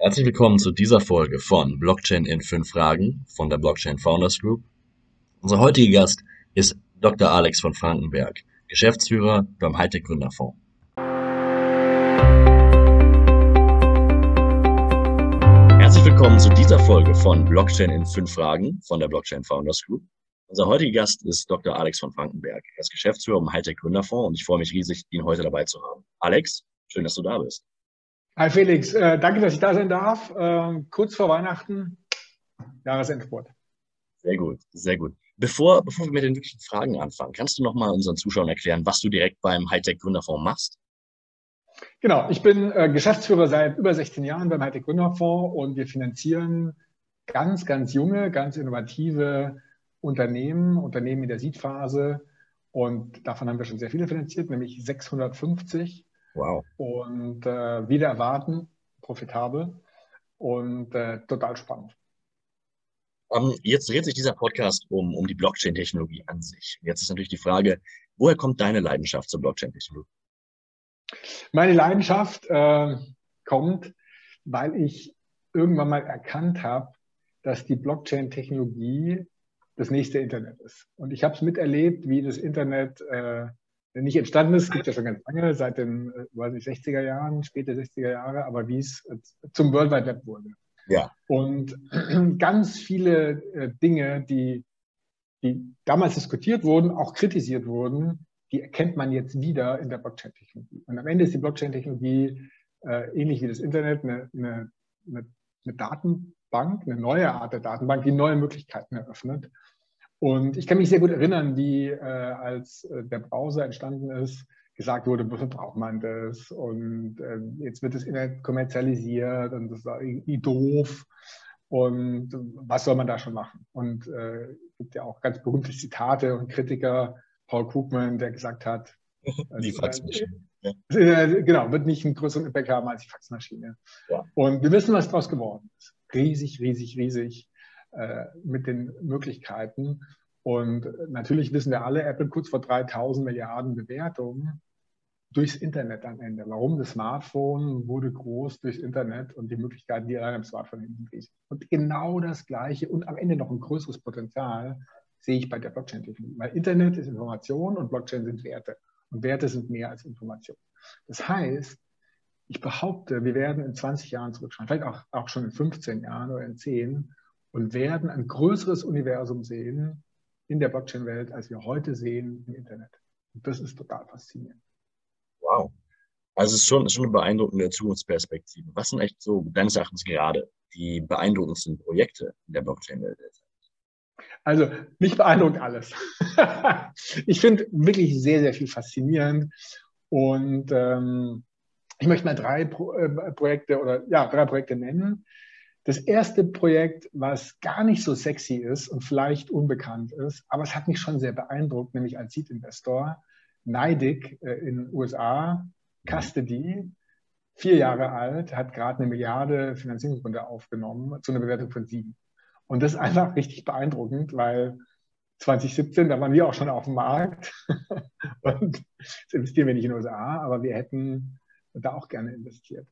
Herzlich willkommen zu dieser Folge von Blockchain in fünf Fragen von der Blockchain Founders Group. Unser heutiger Gast ist Dr. Alex von Frankenberg, Geschäftsführer beim Hightech Gründerfonds. Herzlich willkommen zu dieser Folge von Blockchain in fünf Fragen von der Blockchain Founders Group. Unser heutiger Gast ist Dr. Alex von Frankenberg. Er ist Geschäftsführer beim Hightech Gründerfonds und ich freue mich riesig, ihn heute dabei zu haben. Alex, schön, dass du da bist. Hi Felix, äh, danke, dass ich da sein darf. Ähm, kurz vor Weihnachten, Jahresendsport. Sehr gut, sehr gut. Bevor, bevor wir mit den wirklichen Fragen anfangen, kannst du noch mal unseren Zuschauern erklären, was du direkt beim Hightech Gründerfonds machst? Genau, ich bin äh, Geschäftsführer seit über 16 Jahren beim Hightech Gründerfonds und wir finanzieren ganz, ganz junge, ganz innovative Unternehmen, Unternehmen in der Seedphase. Und davon haben wir schon sehr viele finanziert, nämlich 650 Wow. Und äh, wieder erwarten, profitabel und äh, total spannend. Um, ähm, jetzt dreht sich dieser Podcast um, um die Blockchain-Technologie an sich. Jetzt ist natürlich die Frage, woher kommt deine Leidenschaft zur Blockchain-Technologie? Meine Leidenschaft äh, kommt, weil ich irgendwann mal erkannt habe, dass die Blockchain-Technologie das nächste Internet ist. Und ich habe es miterlebt, wie das Internet äh, nicht entstanden ist, gibt ja schon ganz lange, seit den äh, weiß nicht, 60er Jahren, späte 60er Jahre, aber wie es äh, zum World Wide Web wurde. Ja. Und ganz viele äh, Dinge, die, die damals diskutiert wurden, auch kritisiert wurden, die erkennt man jetzt wieder in der Blockchain-Technologie. Und am Ende ist die Blockchain-Technologie äh, ähnlich wie das Internet eine, eine, eine, eine Datenbank, eine neue Art der Datenbank, die neue Möglichkeiten eröffnet. Und ich kann mich sehr gut erinnern, wie äh, als äh, der Browser entstanden ist, gesagt wurde, wofür braucht man das? Und äh, jetzt wird das Internet kommerzialisiert und das ist irgendwie doof. Und was soll man da schon machen? Und äh, es gibt ja auch ganz berühmte Zitate und Kritiker, Paul Krugman, der gesagt hat, die Faxmaschine. Ja. Äh, genau, wird nicht einen größeren Impact haben als die Faxmaschine. Ja. Und wir wissen, was daraus geworden ist. Riesig, riesig, riesig. Äh, mit den Möglichkeiten. Und natürlich wissen wir alle, Apple kurz vor 3000 Milliarden Bewertungen durchs Internet am Ende. Warum? Das Smartphone wurde groß durchs Internet und die Möglichkeiten, die allein am Smartphone riesig. Und genau das Gleiche und am Ende noch ein größeres Potenzial sehe ich bei der Blockchain-Technologie. Weil Internet ist Information und Blockchain sind Werte. Und Werte sind mehr als Information. Das heißt, ich behaupte, wir werden in 20 Jahren zurückschauen, vielleicht auch, auch schon in 15 Jahren oder in 10 und werden ein größeres Universum sehen in der Blockchain-Welt, als wir heute sehen im Internet. Und das ist total faszinierend. Wow. Also es ist schon, schon eine beeindruckende Zukunftsperspektive. Was sind echt so deines Erachtens gerade die beeindruckendsten Projekte in der Blockchain-Welt? Also mich beeindruckt alles. ich finde wirklich sehr, sehr viel faszinierend. Und ähm, ich möchte mal drei Pro äh, Projekte oder ja, drei Projekte nennen. Das erste Projekt, was gar nicht so sexy ist und vielleicht unbekannt ist, aber es hat mich schon sehr beeindruckt, nämlich als Seed-Investor, Neidig äh, in den USA, Custody, vier Jahre alt, hat gerade eine Milliarde Finanzierungsrunde aufgenommen zu einer Bewertung von sieben. Und das ist einfach richtig beeindruckend, weil 2017, da waren wir auch schon auf dem Markt und jetzt investieren wir nicht in den USA, aber wir hätten da auch gerne investiert.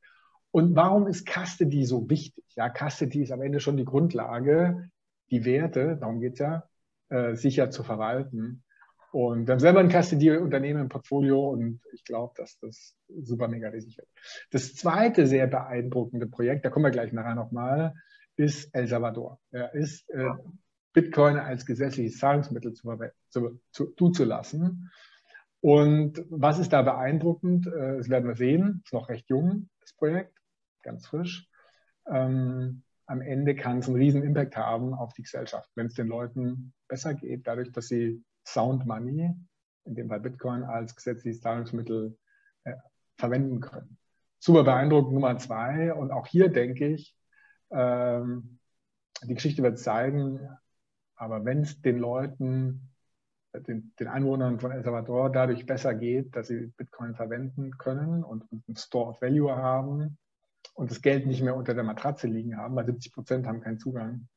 Und warum ist Custody so wichtig? Ja, Custody ist am Ende schon die Grundlage, die Werte, darum geht es ja, äh, sicher zu verwalten. Und wir haben selber ein Custody-Unternehmen im Portfolio und ich glaube, dass das super mega riesig wird. Das zweite sehr beeindruckende Projekt, da kommen wir gleich nachher nochmal, ist El Salvador. Er ist äh, Bitcoin als gesetzliches Zahlungsmittel zu, zu, zu, zuzulassen. Und was ist da beeindruckend? Äh, das werden wir sehen. Ist noch recht jung, das Projekt ganz frisch. Ähm, am Ende kann es einen riesen Impact haben auf die Gesellschaft, wenn es den Leuten besser geht, dadurch, dass sie Sound Money, in dem Fall Bitcoin, als gesetzliches Zahlungsmittel äh, verwenden können. Super beeindruckend Nummer zwei. Und auch hier denke ich, ähm, die Geschichte wird zeigen, aber wenn es den Leuten, den, den, Einwohnern von El Salvador dadurch besser geht, dass sie Bitcoin verwenden können und, und einen Store of Value haben, und das Geld nicht mehr unter der Matratze liegen haben, weil 70 Prozent haben keinen Zugang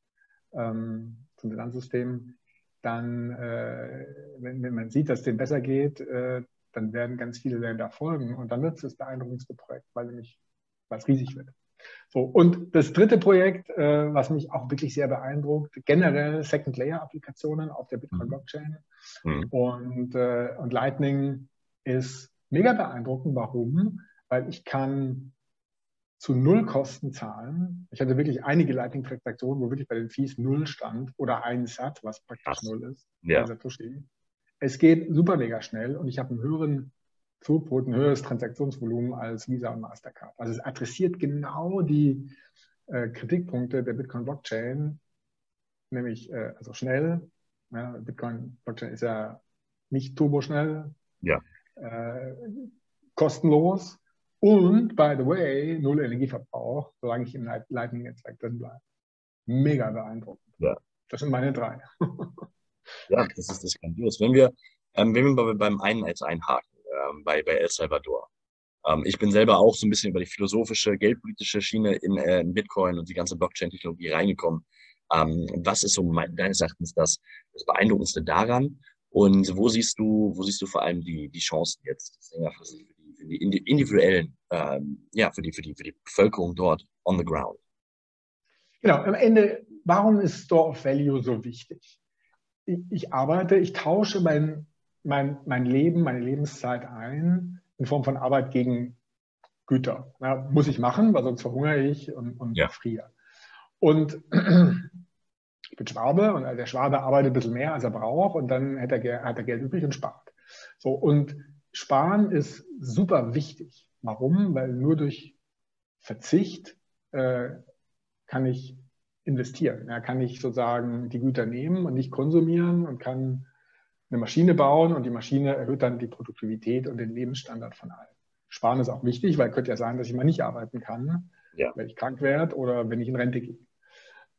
ähm, zum Finanzsystem, dann, äh, wenn, wenn, man sieht, dass es denen besser geht, äh, dann werden ganz viele Länder folgen und dann wird es das beeindruckendste Projekt, weil nämlich es riesig wird. So, und das dritte Projekt, äh, was mich auch wirklich sehr beeindruckt, generell Second-Layer-Applikationen auf der Bitcoin-Blockchain. Mhm. Und, äh, und Lightning ist mega beeindruckend. Warum? Weil ich kann zu null Kosten zahlen. Ich hatte wirklich einige Lightning-Transaktionen, wo wirklich bei den Fees null stand oder ein Sat, was praktisch Ach, null ist. Ja. Es geht super mega schnell und ich habe einen höheren Throughput, ein höheres Transaktionsvolumen als Visa und Mastercard. Also es adressiert genau die äh, Kritikpunkte der Bitcoin-Blockchain, nämlich äh, also schnell. Ja, Bitcoin-Blockchain ist ja nicht turboschnell, ja. äh, kostenlos und, by the way, null Energieverbrauch, solange ich im Lightning-Netzwerk drin bleibe. Mega beeindruckend. Ja. Das sind meine drei. ja, das ist das grandios. Wenn wir, ähm, wenn wir beim einen als einhaken, ähm, bei, bei El Salvador. Ähm, ich bin selber auch so ein bisschen über die philosophische, geldpolitische Schiene in, äh, in Bitcoin und die ganze Blockchain-Technologie reingekommen. Ähm, was ist so mein, deines Erachtens das, das Beeindruckendste daran? Und wo siehst du, wo siehst du vor allem die, die Chancen jetzt die, für die individuellen, ähm, ja, für die, für die, für die Bevölkerung dort on the ground? Genau, am Ende, warum ist Store of Value so wichtig? Ich, ich arbeite, ich tausche mein mein, mein Leben, meine Lebenszeit ein in Form von Arbeit gegen Güter. Ja, muss ich machen, weil sonst verhungere ich und, und ja. friere. Und ich bin Schwabe und der Schwabe arbeitet ein bisschen mehr, als er braucht und dann hat er, hat er Geld übrig und spart. So, und Sparen ist super wichtig. Warum? Weil nur durch Verzicht äh, kann ich investieren. Ja, kann ich sozusagen die Güter nehmen und nicht konsumieren und kann eine Maschine bauen und die Maschine erhöht dann die Produktivität und den Lebensstandard von allen. Sparen ist auch wichtig, weil könnte ja sein, dass ich mal nicht arbeiten kann, ja. wenn ich krank werde oder wenn ich in Rente gehe.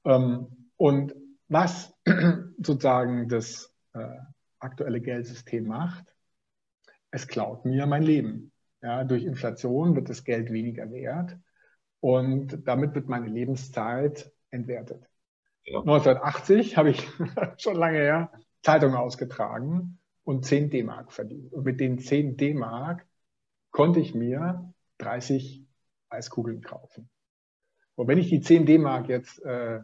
Ähm, und was sozusagen das äh, aktuelle Geldsystem macht, es klaut mir mein Leben. Ja, durch Inflation wird das Geld weniger wert und damit wird meine Lebenszeit entwertet. Ja. 1980 habe ich schon lange her Zeitung ausgetragen und 10 D-Mark verdient. Und mit den 10 D-Mark konnte ich mir 30 Eiskugeln kaufen. Und wenn ich die 10 D-Mark jetzt äh,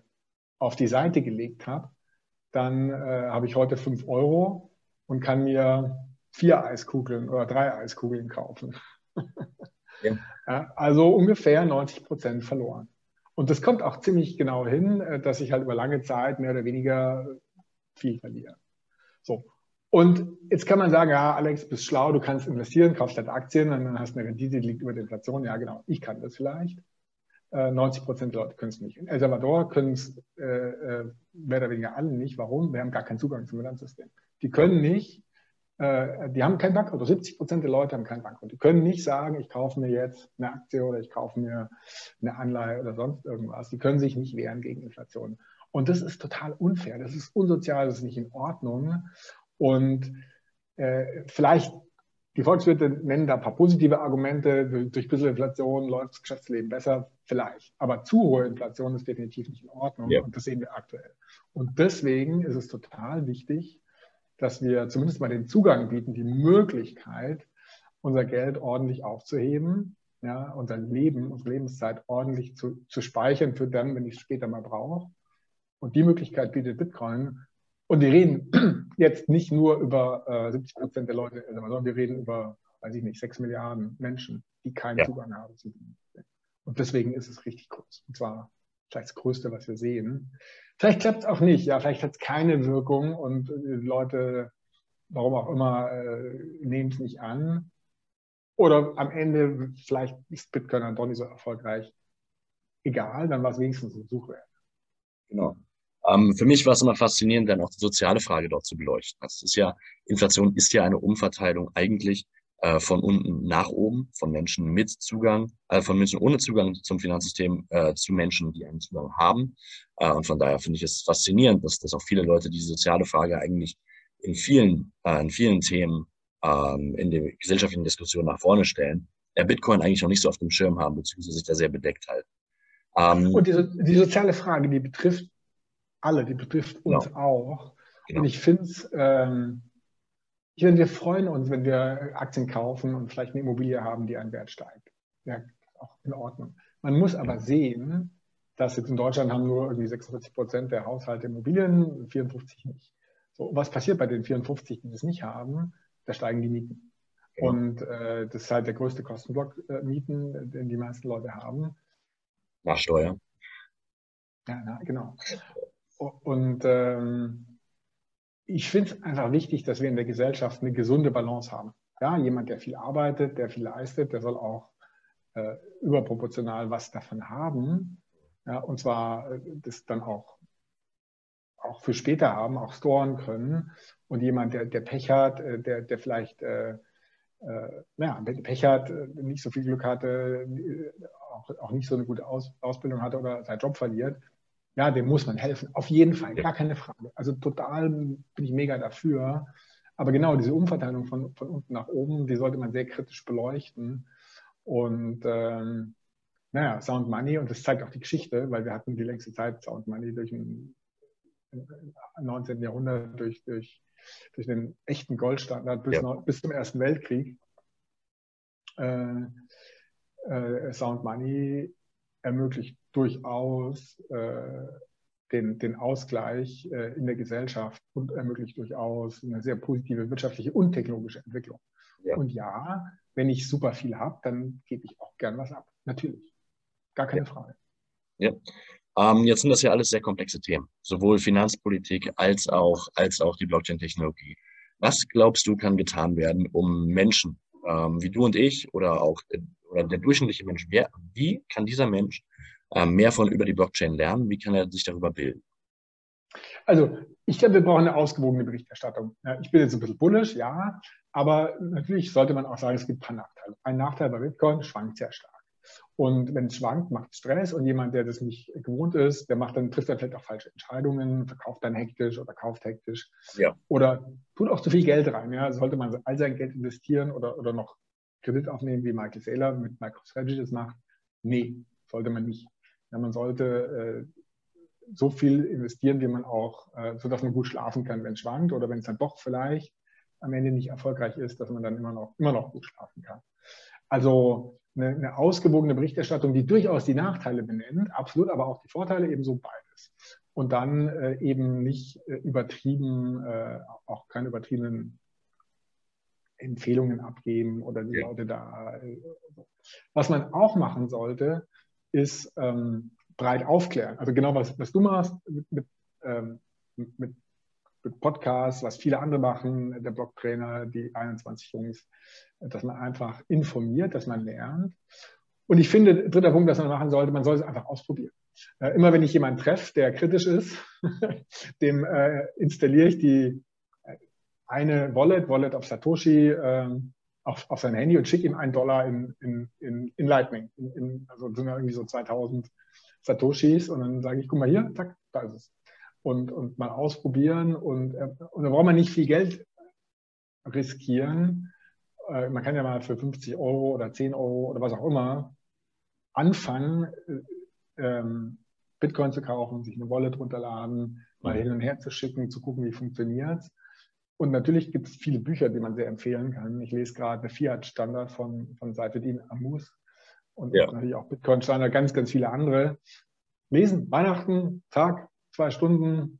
auf die Seite gelegt habe, dann äh, habe ich heute 5 Euro und kann mir vier Eiskugeln oder drei Eiskugeln kaufen. ja. Ja, also ungefähr 90 Prozent verloren. Und das kommt auch ziemlich genau hin, äh, dass ich halt über lange Zeit mehr oder weniger viel verliere. So. Und jetzt kann man sagen, ja, Alex, bist schlau, du kannst investieren, kaufst halt Aktien und dann hast du eine Rendite, die liegt über der Inflation. Ja, genau, ich kann das vielleicht. 90 äh, Prozent der Leute können es nicht. In El Salvador können es äh, äh, mehr oder weniger alle nicht. Warum? Wir haben gar keinen Zugang zum Finanzsystem. Die können nicht, äh, die haben kein Bankkonto. 70 Prozent der Leute haben kein Bankkonto. Die können nicht sagen, ich kaufe mir jetzt eine Aktie oder ich kaufe mir eine Anleihe oder sonst irgendwas. Die können sich nicht wehren gegen Inflation. Und das ist total unfair, das ist unsozial, das ist nicht in Ordnung. Und äh, vielleicht, die Volkswirte nennen da ein paar positive Argumente, durch, durch ein bisschen Inflation läuft das Geschäftsleben besser, vielleicht. Aber zu hohe Inflation ist definitiv nicht in Ordnung ja. und das sehen wir aktuell. Und deswegen ist es total wichtig, dass wir zumindest mal den Zugang bieten, die Möglichkeit, unser Geld ordentlich aufzuheben, ja, unser Leben, unsere Lebenszeit ordentlich zu, zu speichern für dann, wenn ich es später mal brauche. Und die Möglichkeit bietet Bitcoin. Und wir reden jetzt nicht nur über äh, 70 Prozent der Leute, sondern wir reden über, weiß ich nicht, 6 Milliarden Menschen, die keinen ja. Zugang haben zu dem. Und deswegen ist es richtig groß. Und zwar vielleicht das Größte, was wir sehen. Vielleicht klappt es auch nicht. Ja, vielleicht hat es keine Wirkung und die Leute, warum auch immer, äh, nehmen es nicht an. Oder am Ende, vielleicht ist Bitcoin dann doch nicht so erfolgreich. Egal, dann war es wenigstens ein Suchwert. Genau. Ähm, für mich war es immer faszinierend, dann auch die soziale Frage dort zu beleuchten. Das ist ja, Inflation ist ja eine Umverteilung eigentlich äh, von unten nach oben, von Menschen mit Zugang, äh, von Menschen ohne Zugang zum Finanzsystem äh, zu Menschen, die einen Zugang haben. Äh, und von daher finde ich es faszinierend, dass, dass auch viele Leute diese soziale Frage eigentlich in vielen, äh, in vielen Themen ähm, in der gesellschaftlichen Diskussion nach vorne stellen, der Bitcoin eigentlich noch nicht so auf dem Schirm haben, beziehungsweise sich da sehr bedeckt halten. Ähm, und die, die soziale Frage, die betrifft alle, die betrifft uns genau. auch. Genau. Und ich finde es, ähm, ich finde, wir freuen uns, wenn wir Aktien kaufen und vielleicht eine Immobilie haben, die einen Wert steigt. Ja, auch in Ordnung. Man muss aber sehen, dass jetzt in Deutschland haben nur irgendwie 46 Prozent der Haushalte Immobilien, 54 nicht. So, was passiert bei den 54, die das nicht haben? Da steigen die Mieten. Genau. Und äh, das ist halt der größte Kostenblock äh, Mieten, den die meisten Leute haben. Steuer. Ja, na, genau. Und ähm, ich finde es einfach wichtig, dass wir in der Gesellschaft eine gesunde Balance haben. Ja, jemand, der viel arbeitet, der viel leistet, der soll auch äh, überproportional was davon haben. Ja, und zwar äh, das dann auch, auch für später haben, auch storen können. Und jemand, der, der Pech hat, äh, der, der vielleicht äh, äh, Pech hat, nicht so viel Glück hatte, auch, auch nicht so eine gute Aus, Ausbildung hatte oder seinen Job verliert, ja, dem muss man helfen. Auf jeden Fall, gar keine Frage. Also total bin ich mega dafür. Aber genau diese Umverteilung von, von unten nach oben, die sollte man sehr kritisch beleuchten. Und ähm, naja, Sound Money, und das zeigt auch die Geschichte, weil wir hatten die längste Zeit Sound Money durch im 19. Jahrhundert, durch, durch durch den echten Goldstandard bis, ja. noch, bis zum Ersten Weltkrieg. Äh, äh, Sound Money ermöglicht durchaus äh, den, den Ausgleich äh, in der Gesellschaft und ermöglicht durchaus eine sehr positive wirtschaftliche und technologische Entwicklung. Ja. Und ja, wenn ich super viel habe, dann gebe ich auch gern was ab. Natürlich. Gar keine ja. Frage. Ja. Ähm, jetzt sind das ja alles sehr komplexe Themen, sowohl Finanzpolitik als auch, als auch die Blockchain-Technologie. Was glaubst du, kann getan werden, um Menschen ähm, wie du und ich oder auch oder der durchschnittliche Mensch, wer, wie kann dieser Mensch mehr von über die Blockchain lernen? Wie kann er sich darüber bilden? Also, ich glaube, wir brauchen eine ausgewogene Berichterstattung. Ich bin jetzt ein bisschen bullisch, ja, aber natürlich sollte man auch sagen, es gibt ein paar Nachteile. Ein Nachteil bei Bitcoin schwankt sehr stark. Und wenn es schwankt, macht es Stress und jemand, der das nicht gewohnt ist, der macht dann, trifft dann vielleicht auch falsche Entscheidungen, verkauft dann hektisch oder kauft hektisch. Ja. Oder tut auch zu viel Geld rein. Ja. Sollte man all sein Geld investieren oder, oder noch Kredit aufnehmen, wie Michael Saylor mit MicroStrategy das macht? Nee, sollte man nicht. Ja, man sollte äh, so viel investieren, wie man auch, äh, sodass man gut schlafen kann, wenn es schwankt oder wenn es dann doch vielleicht am Ende nicht erfolgreich ist, dass man dann immer noch, immer noch gut schlafen kann. Also eine, eine ausgewogene Berichterstattung, die durchaus die Nachteile benennt, absolut, aber auch die Vorteile, ebenso beides. Und dann äh, eben nicht äh, übertrieben, äh, auch keine übertriebenen Empfehlungen abgeben oder die ja. Leute da. Äh, was man auch machen sollte, ist ähm, breit aufklären. Also genau was, was du machst mit, mit, ähm, mit mit Podcasts, was viele andere machen, der Blogtrainer, die 21 Jungs, dass man einfach informiert, dass man lernt. Und ich finde, dritter Punkt, was man machen sollte, man soll es einfach ausprobieren. Äh, immer wenn ich jemanden treffe, der kritisch ist, dem äh, installiere ich die äh, eine Wallet, Wallet auf Satoshi, äh, auf, auf sein Handy und schicke ihm einen Dollar in, in, in, in Lightning. In, in, also sind ja irgendwie so 2000 Satoshis und dann sage ich, guck mal hier, zack, da ist es und, und mal ausprobieren. Und, äh, und da braucht man nicht viel Geld riskieren. Äh, man kann ja mal für 50 Euro oder 10 Euro oder was auch immer anfangen, äh, ähm, Bitcoin zu kaufen, sich eine Wallet runterladen, mal hin und her zu schicken, zu gucken, wie funktioniert Und natürlich gibt es viele Bücher, die man sehr empfehlen kann. Ich lese gerade Fiat-Standard von, von Seifedin Amus und ja. natürlich auch Bitcoin-Standard, ganz, ganz viele andere. Lesen, Weihnachten, Tag, zwei Stunden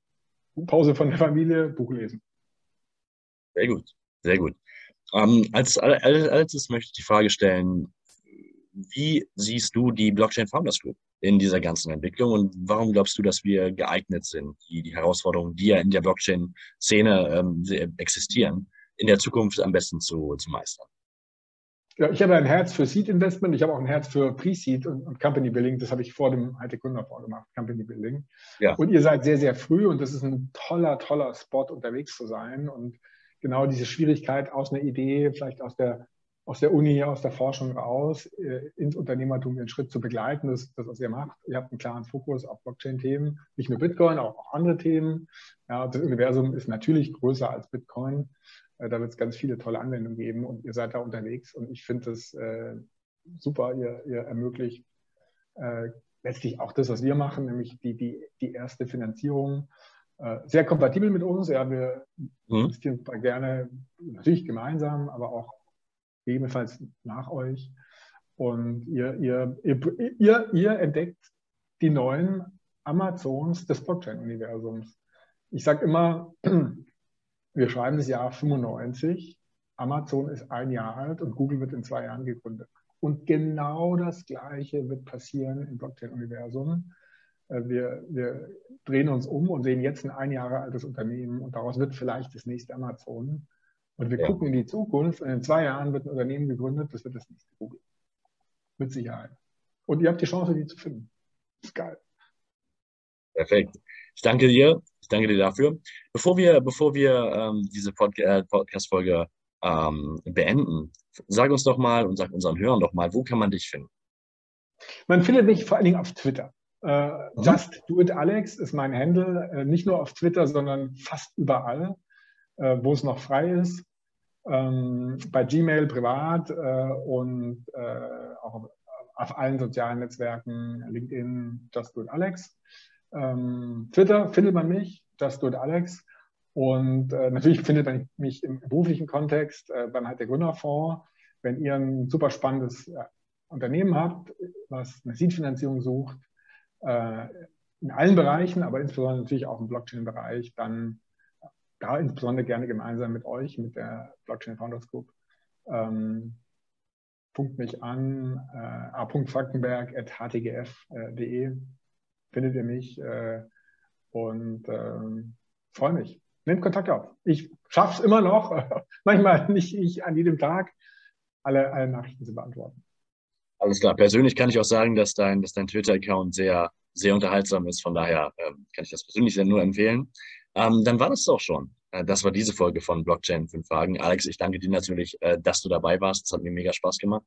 Pause von der Familie, Buch lesen. Sehr gut, sehr gut. Ähm, als allererstes möchte ich die Frage stellen, wie siehst du die Blockchain Founders Group in dieser ganzen Entwicklung und warum glaubst du, dass wir geeignet sind, die, die Herausforderungen, die ja in der Blockchain-Szene ähm, existieren, in der Zukunft am besten zu, zu meistern? Ja, ich habe ein Herz für Seed Investment, ich habe auch ein Herz für Pre-Seed und, und, Company Building. Das habe ich vor dem Hightech Gründerfonds gemacht, Company Building. Ja. Und ihr seid sehr, sehr früh und das ist ein toller, toller Spot, unterwegs zu sein. Und genau diese Schwierigkeit aus einer Idee, vielleicht aus der, aus der Uni, aus der Forschung raus, äh, ins Unternehmertum den Schritt zu begleiten, das ist das, was ihr macht. Ihr habt einen klaren Fokus auf Blockchain-Themen, nicht nur Bitcoin, auch, auch andere Themen. Ja, das Universum ist natürlich größer als Bitcoin. Äh, da wird es ganz viele tolle Anwendungen geben und ihr seid da unterwegs und ich finde das äh, super. Ihr, ihr ermöglicht äh, letztlich auch das, was wir machen, nämlich die, die, die erste Finanzierung. Äh, sehr kompatibel mit uns. Ja, wir mhm. investieren gerne natürlich gemeinsam, aber auch gegebenenfalls nach euch. Und ihr, ihr, ihr, ihr entdeckt die neuen Amazons des Blockchain-Universums. Ich sage immer, wir schreiben das Jahr 95, Amazon ist ein Jahr alt und Google wird in zwei Jahren gegründet. Und genau das Gleiche wird passieren im Blockchain-Universum. Äh, wir, wir drehen uns um und sehen jetzt ein ein Jahre altes Unternehmen und daraus wird vielleicht das nächste Amazon. Und wir ja. gucken in die Zukunft und in zwei Jahren wird ein Unternehmen gegründet, das wird das nächste Google. Mit Sicherheit. Und ihr habt die Chance, die zu finden. Das ist geil. Perfekt. Ich danke dir. Ich danke dir dafür. Bevor wir, bevor wir ähm, diese Pod äh, Podcast-Folge ähm, beenden, sag uns doch mal und sag unseren Hörern doch mal, wo kann man dich finden? Man findet mich vor allen Dingen auf Twitter. Äh, mhm. Just Do It Alex ist mein Handle, äh, nicht nur auf Twitter, sondern fast überall, äh, wo es noch frei ist. Ähm, bei Gmail privat äh, und äh, auch auf allen sozialen Netzwerken, LinkedIn, Just Do Alex. Ähm, Twitter findet man mich, Just Do Alex. Und äh, natürlich findet man mich im beruflichen Kontext äh, beim halt der Gründerfonds. Wenn ihr ein super spannendes Unternehmen habt, was eine Seed-Finanzierung sucht, in allen Bereichen, aber insbesondere natürlich auch im Blockchain-Bereich, dann da insbesondere gerne gemeinsam mit euch, mit der Blockchain Founders Group. Ähm, punkt mich an, äh, a.falkenberg.htgf.de findet ihr mich äh, und äh, freue mich nehmt Kontakt auf. Ich schaffe es immer noch, manchmal nicht ich an jedem Tag, alle, alle Nachrichten zu beantworten. Alles klar. Persönlich kann ich auch sagen, dass dein, dass dein Twitter-Account sehr, sehr unterhaltsam ist. Von daher ähm, kann ich das persönlich nur empfehlen. Ähm, dann war das auch schon. Äh, das war diese Folge von Blockchain 5 Fragen. Alex, ich danke dir natürlich, äh, dass du dabei warst. Es hat mir mega Spaß gemacht.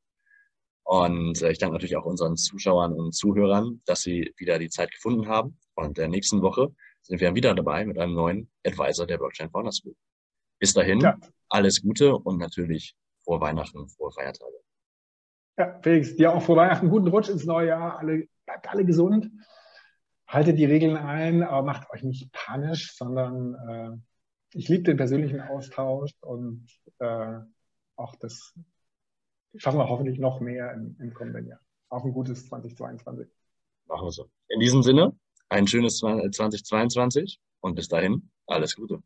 Und äh, ich danke natürlich auch unseren Zuschauern und Zuhörern, dass sie wieder die Zeit gefunden haben. Und der nächsten Woche sind wir wieder dabei mit einem neuen Advisor der Blockchain Founders Group. Bis dahin, ja. alles Gute und natürlich frohe Weihnachten, frohe Feiertage. Ja, Felix, dir auch frohe Weihnachten, guten Rutsch ins neue Jahr. Alle, bleibt alle gesund, haltet die Regeln ein, aber macht euch nicht panisch, sondern äh, ich liebe den persönlichen Austausch und äh, auch das schaffen wir hoffentlich noch mehr im, im kommenden Jahr. Auch ein gutes 2022. Machen wir so. In diesem Sinne, ein schönes 2022 und bis dahin alles Gute.